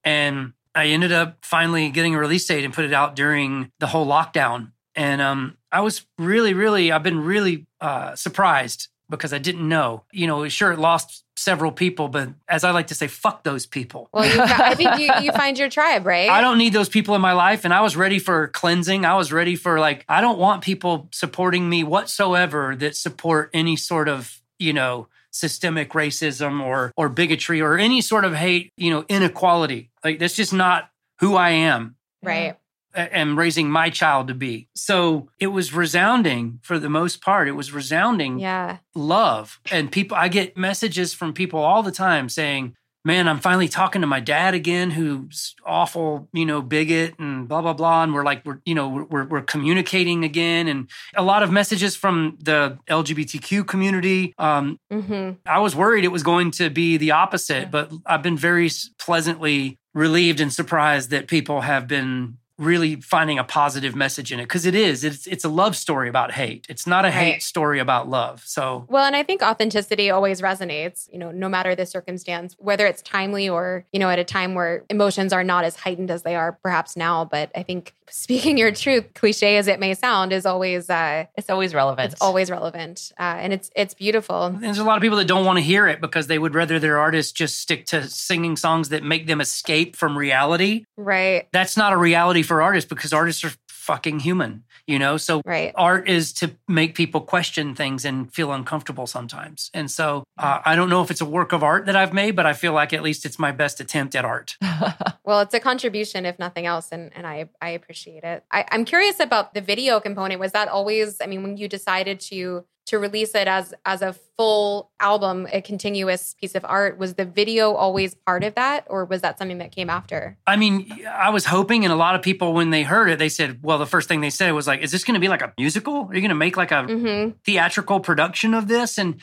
And I ended up finally getting a release date and put it out during the whole lockdown. And um, I was really, really, I've been really uh, surprised because I didn't know. You know, sure, it lost several people, but as I like to say, fuck those people. Well, you, I think you, you find your tribe, right? I don't need those people in my life. And I was ready for cleansing. I was ready for, like, I don't want people supporting me whatsoever that support any sort of, you know, systemic racism or or bigotry or any sort of hate, you know, inequality. Like that's just not who I am Right. Am raising my child to be. So it was resounding for the most part. It was resounding Yeah. love. And people, I get messages from people all the time saying, Man, I'm finally talking to my dad again, who's awful, you know, bigot and blah blah blah. And we're like, we're you know, we're we're communicating again, and a lot of messages from the LGBTQ community. Um, hmm I was worried it was going to be the opposite, but I've been very pleasantly relieved and surprised that people have been really finding a positive message in it because it is. It's it's a love story about hate. It's not a hate Right. story about love. So Well, and I think authenticity always resonates, you know, no matter the circumstance, whether it's timely or, you know, at a time where emotions are not as heightened as they are perhaps now. But I think speaking your truth, cliche as it may sound, is always uh It's always relevant. it's always relevant. Uh, and it's it's beautiful. there's a lot of people that don't want to hear it because they would rather their artists just stick to singing songs that make them escape from reality. Right. That's not a reality for artists because artists are fucking human, you know? So Right. art is to make people question things and feel uncomfortable sometimes. And so uh, I don't know if it's a work of art that I've made, but I feel like at least it's my best attempt at art. Well, it's a contribution, if nothing else, and, and I, I appreciate it. I, I'm curious about the video component. Was that always, I mean, when you decided to to release it as as a full album, a continuous piece of art, was the video always part of that, or was that something that came after? I mean, I was hoping, and a lot of people, when they heard it, they said, well, the first thing they said was like, is this going to be like a musical? Are you going to make like a mm-hmm. theatrical production of this? And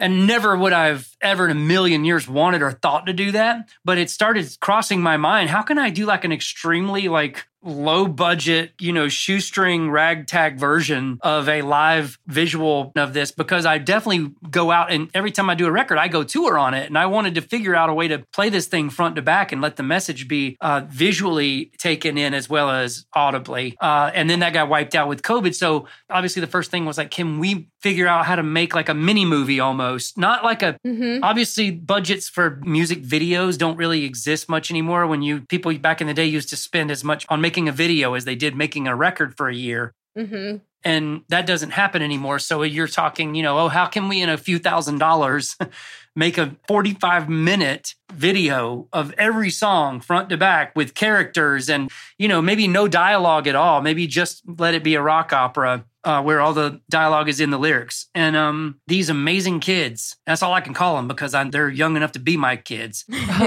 and never would I've ever in a million years wanted or thought to do that. But it started crossing my mind. How can I do like an extremely like low budget, you know, shoestring ragtag version of a live visual of this? Because I definitely go out and every time I do a record, I go tour on it. And I wanted to figure out a way to play this thing front to back and let the message be uh, visually taken in as well as audibly. Uh, and then that got wiped out with COVID. So obviously the first thing was like, can we figure out how to make like a mini movie almost? Not like a hmm Obviously, budgets for music videos don't really exist much anymore. When you people back in the day used to spend as much on making a video as they did making a record for a year. hmm And that doesn't happen anymore. So you're talking, you know, oh, how can we in a few thousand dollars make a 45 minute video of every song front to back with characters and, you know, maybe no dialogue at all. Maybe just let it be a rock opera. Uh, where all the dialogue is in the lyrics, and um, these amazing kids—that's all I can call them because I'm, they're young enough to be my kids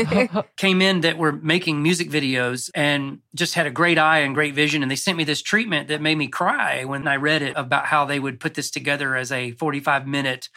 came in that were making music videos and just had a great eye and great vision. And they sent me this treatment that made me cry when I read it about how they would put this together as a 45 minute.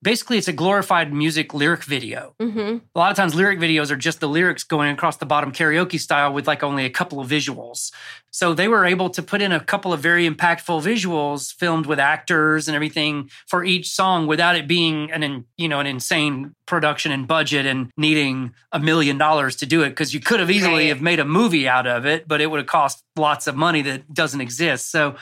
Basically, it's a glorified music lyric video. hmm A lot of times, lyric videos are just the lyrics going across the bottom karaoke style with like only a couple of visuals. So they were able to put in a couple of very impactful visuals filmed with actors and everything for each song without it being an in- you know an insane production and budget and needing a million dollars to do it because you could have easily Right. have made a movie out of it, but it would have cost lots of money that doesn't exist. So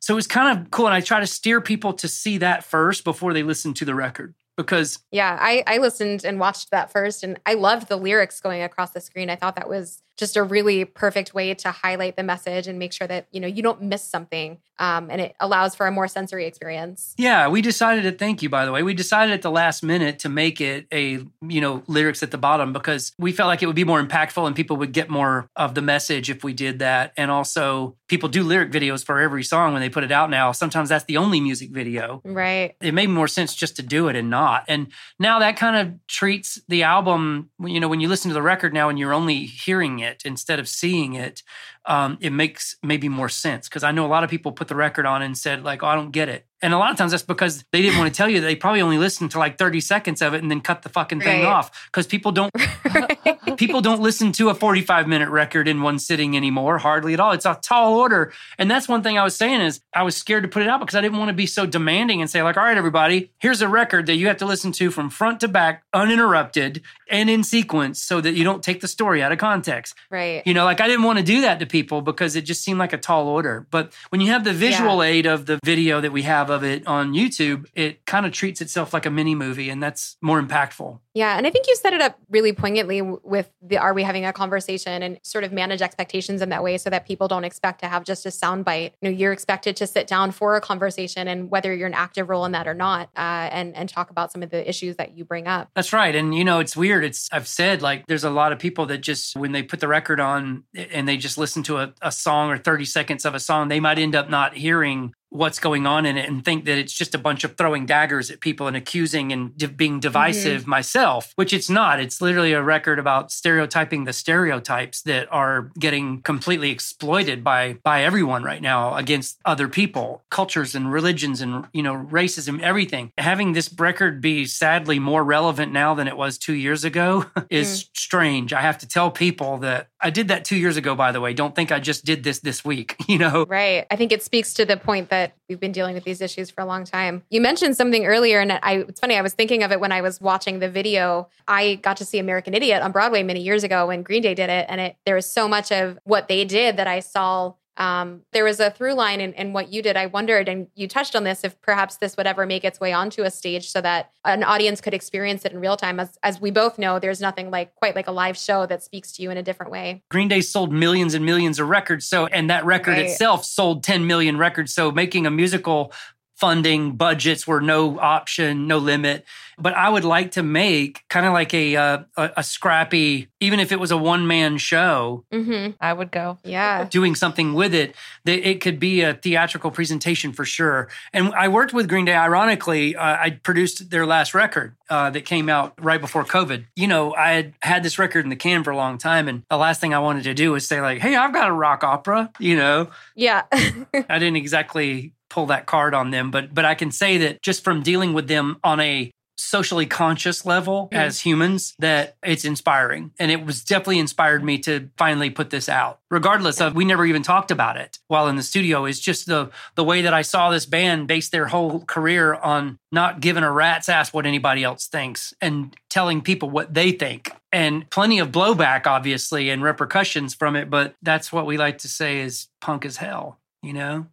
so it was kind of cool and I try to steer people to see that first before they listen to the record because Yeah, I, I listened and watched that first, and I loved the lyrics going across the screen. I thought that was just a really perfect way to highlight the message and make sure that you know you don't miss something, um, and it allows for a more sensory experience. Yeah, we decided to thank you by the way. We decided at the last minute to make it a, you know, lyrics at the bottom because we felt like it would be more impactful and people would get more of the message if we did that. And also people do lyric videos for every song when they put it out now. Sometimes that's the only music video. Right. It made more sense just to do it and not. And now that kind of treats the album, you know, when you listen to the record now and you're only hearing it instead of seeing it, um, it makes maybe more sense. Because I know a lot of people put the record on and said, like, oh, I don't get it. And a lot of times that's because they didn't want to tell you. They probably only listened to like 30 seconds of it and then cut the fucking thing Right. off. Because people don't people don't listen to a 45 minute record in one sitting anymore hardly at all it's a tall order and that's one thing i was saying is i was scared to put it out because i didn't want to be so demanding and say like all right everybody here's a record that you have to listen to from front to back uninterrupted and in sequence so that you don't take the story out of context Right. you know like i didn't want to do that to people because it just seemed like a tall order but when you have the visual aid of the video that we have of it on youtube it kind of treats itself like a mini movie and that's more impactful Yeah, and I think you set it up really poignantly with the "Are we having a conversation?" and sort of manage expectations in that way, so that people don't expect to have just a soundbite. You know, you're expected to sit down for a conversation, and whether you're an active role in that or not, uh, and and talk about some of the issues that you bring up. That's right. And you know, it's weird. It's I've said like there's a lot of people that just when they put the record on and they just listen to a, a song or 30 seconds of a song, they might end up not hearing what's going on in it and think that it's just a bunch of throwing daggers at people and accusing and di- being mm-hmm. divisive myself, which it's not. It's literally a record about stereotyping the stereotypes that are getting completely exploited by by everyone right now against other people, cultures and religions and you know racism, everything. Having this record be sadly more relevant now than it was 2 years ago is mm. strange. I have to tell people that I did that 2 years ago by the way. Don't think I just did this this week, you know. Right. I think it speaks to the point that we've been dealing with these issues for a long time. You mentioned something earlier, and I, it's funny, I was thinking of it when I was watching the video. I got to see American Idiot on Broadway many years ago when Green Day did it. And it, there was so much of what they did that I saw um, there was a through line in, in, what you did. I wondered, and you touched on this, if perhaps this would ever make its way onto a stage so that an audience could experience it in real time. As, as we both know, there's nothing like quite like a live show that speaks to you in a different way. Green Day sold millions and millions of records. So, and that record Right. itself sold 10 million records. So, making a musical funding budgets were no option, no limit. But I would like to make kind of like a, uh, a a scrappy, even if it was a one man show, Mm-hmm. I would go. Yeah. doing something with it that it could be a theatrical presentation for sure and i worked with green day ironically uh, i produced their last record uh, that came out right before covid you know i had had this record in the can for a long time and the last thing i wanted to do was say like hey i've got a rock opera you know Yeah. i didn't exactly pull that card on them but but i can say that just from dealing with them on a socially conscious level Mm. as humans that it's inspiring. And it was definitely inspired me to finally put this out. Regardless of we never even talked about it while in the studio. Is just the the way that i saw this band base their whole career on not giving a rat's ass what anybody else thinks and telling people what they think. And plenty of blowback obviously and repercussions from it but that's what we like to say is punk as hell you know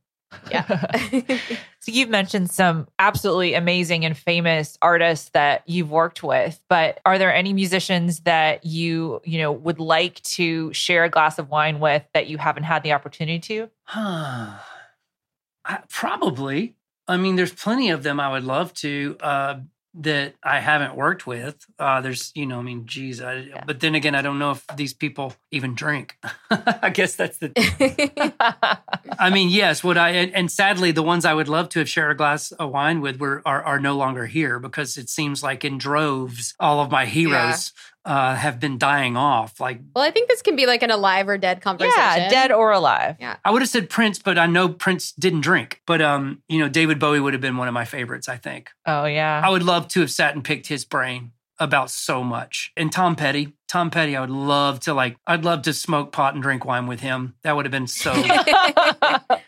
So you've mentioned some absolutely amazing and famous artists that you've worked with, but are there any musicians that you, you know, would like to share a glass of wine with that you haven't had the opportunity to? Huh. I, probably. I mean, there's plenty of them I would love to uh, that I haven't worked with. Uh, there's, you know, I mean, geez. I, But then again, I don't know if these people even drink. I guess that's the. I mean, yes. Would I? And, and sadly, the ones I would love to have shared a glass of wine with were are, are no longer here because it seems like in droves, all of my heroes uh, have been dying off. Like well, I think this can be like an alive or dead conversation. yeah, dead or alive. Yeah, I would have said Prince, but I know Prince didn't drink. But um, you know, David Bowie would have been one of my favorites. I think Oh yeah. I would love to have sat and picked his brain about so much. And Tom Petty, Tom Petty, I would love to like. I'd love to smoke pot and drink wine with him. That would have been so.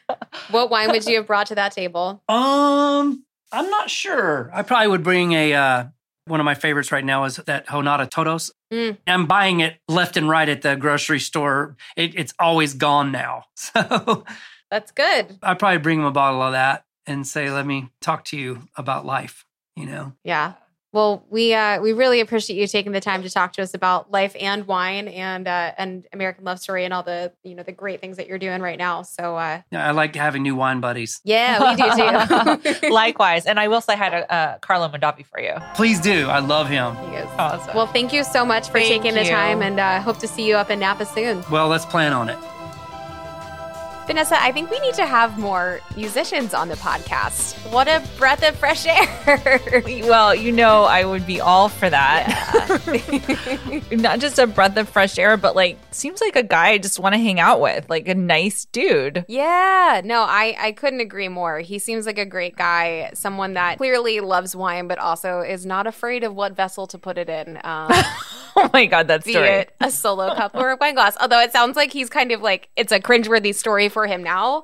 What wine would you have brought to that table? um, I'm not sure. I probably would bring a. Uh, one of my favorites right now is that Jonata Todos. Mm. I'm buying it left and right at the grocery store. It, it's always gone now. So That's good. I'd probably bring him a bottle of that and say, "Let me talk to you about life." You know, Yeah. Well, we uh, we really appreciate you taking the time to talk to us about life and wine and uh, and American Love Story and all the you know the great things that you're doing right now. So uh, Yeah, I like having new wine buddies. yeah, we do too. Likewise, and I will say hi to uh, Carlo Mondavi for you. Please do. I love him. He is. Awesome. Well, thank you so much for Thank taking the time, and uh, hope to see you up in Napa soon. Well, let's plan on it. Vanessa, I think we need to have more musicians on the podcast. What a breath of fresh air! Well, you know, I would be all for that. Not just a breath of fresh air, but like, seems like a guy I just want to hang out with, like a nice dude. Yeah, no, I, I couldn't agree more. He seems like a great guy, someone that clearly loves wine, but also is not afraid of what vessel to put it in. Um, Oh my God, that's story. it a solo cup or a wine glass. Although it sounds like he's kind of like it's a cringeworthy story for him now.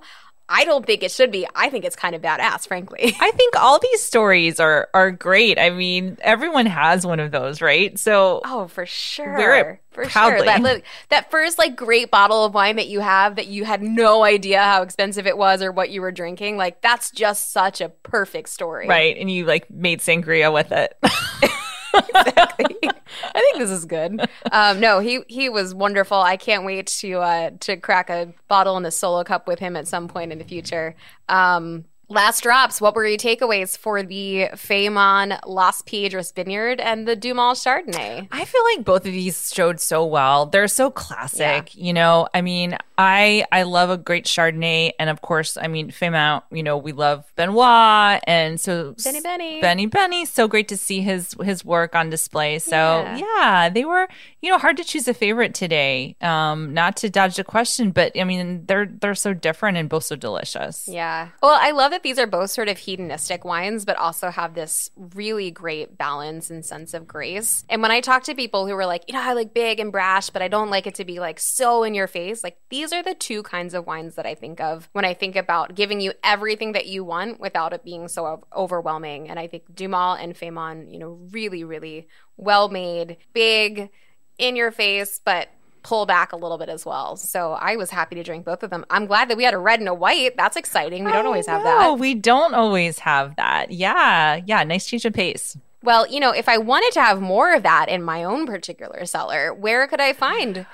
I don't think it should be. I think it's kind of badass, frankly. I think all these stories are are great. I mean, everyone has one of those, right? So Oh, for sure. Wear it for proudly. sure. That that first like great bottle of wine that you have that you had no idea how expensive it was or what you were drinking, like that's just such a perfect story. right, and you like made sangria with it. exactly. I think this is good. Um, no, he he was wonderful. I can't wait to uh, to crack a bottle in the solo cup with him at some point in the future. Um, Last drops. What were your takeaways for the Fait-Main Las Piedras Vineyard and the DuMOL Chardonnay? I feel like both of these showed so well. They're so classic. You know, I mean, I I love a great Chardonnay, and of course, I mean, Fait-Main. You know, we love Benoit, and so Benny Benny. Benny Benny. So great to see his his work on display. So Yeah. yeah, they were. You know, hard to choose a favorite today. Um, not to dodge the question, but I mean, they're they're so different and both so delicious. Yeah. Well, I love that these are both sort of hedonistic wines, but also have this really great balance and sense of grace. And when I talk to people who are like, you know, I like big and brash, but I don't like it to be like so in your face, like these are the two kinds of wines that I think of when I think about giving you everything that you want without it being so overwhelming. And I think DuMOL and Fait-Main, you know, really, really well made, big, in your face, but pull back a little bit as well. So I was happy to drink both of them. I'm glad that we had a red and a white. That's exciting. We don't always have No, that. we don't always have that. Yeah, yeah. Nice change of pace. Well, you know, if I wanted to have more of that in my own particular cellar, where could I find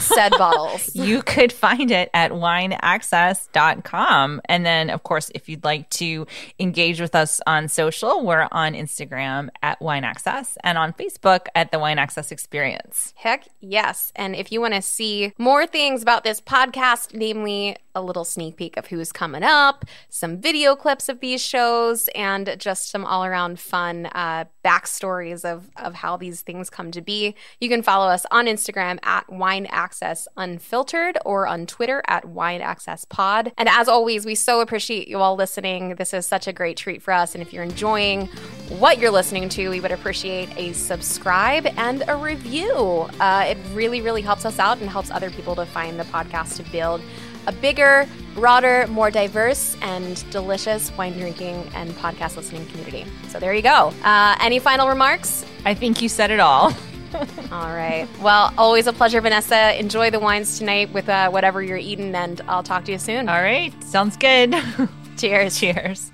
said bottles? You could find it at wineaccess.com. And then, of course, if you'd like to engage with us on social, we're on Instagram at wineaccess and on Facebook at the Wine Access Experience. Heck yes. And if you want to see more things about this podcast, namely a little sneak peek of who's coming up, some video clips of these shows, and just some all around fun uh, backstories of, of how these things come to be, you can follow us on Instagram at Wine Access Unfiltered or on Twitter at Wine Access Pod. And as always, we so appreciate you all listening. This is such a great treat for us. And if you're enjoying what you're listening to, we would appreciate a subscribe and a review. Uh, it really, really helps us out and helps other people to find the podcast to build a bigger, broader, more diverse, and delicious wine drinking and podcast listening community. So there you go. Uh, any final remarks? I think you said it all. All right. Well, always a pleasure, Vanessa. Enjoy the wines tonight with uh, whatever you're eating, and I'll talk to you soon. All right. Sounds good. Cheers. Cheers.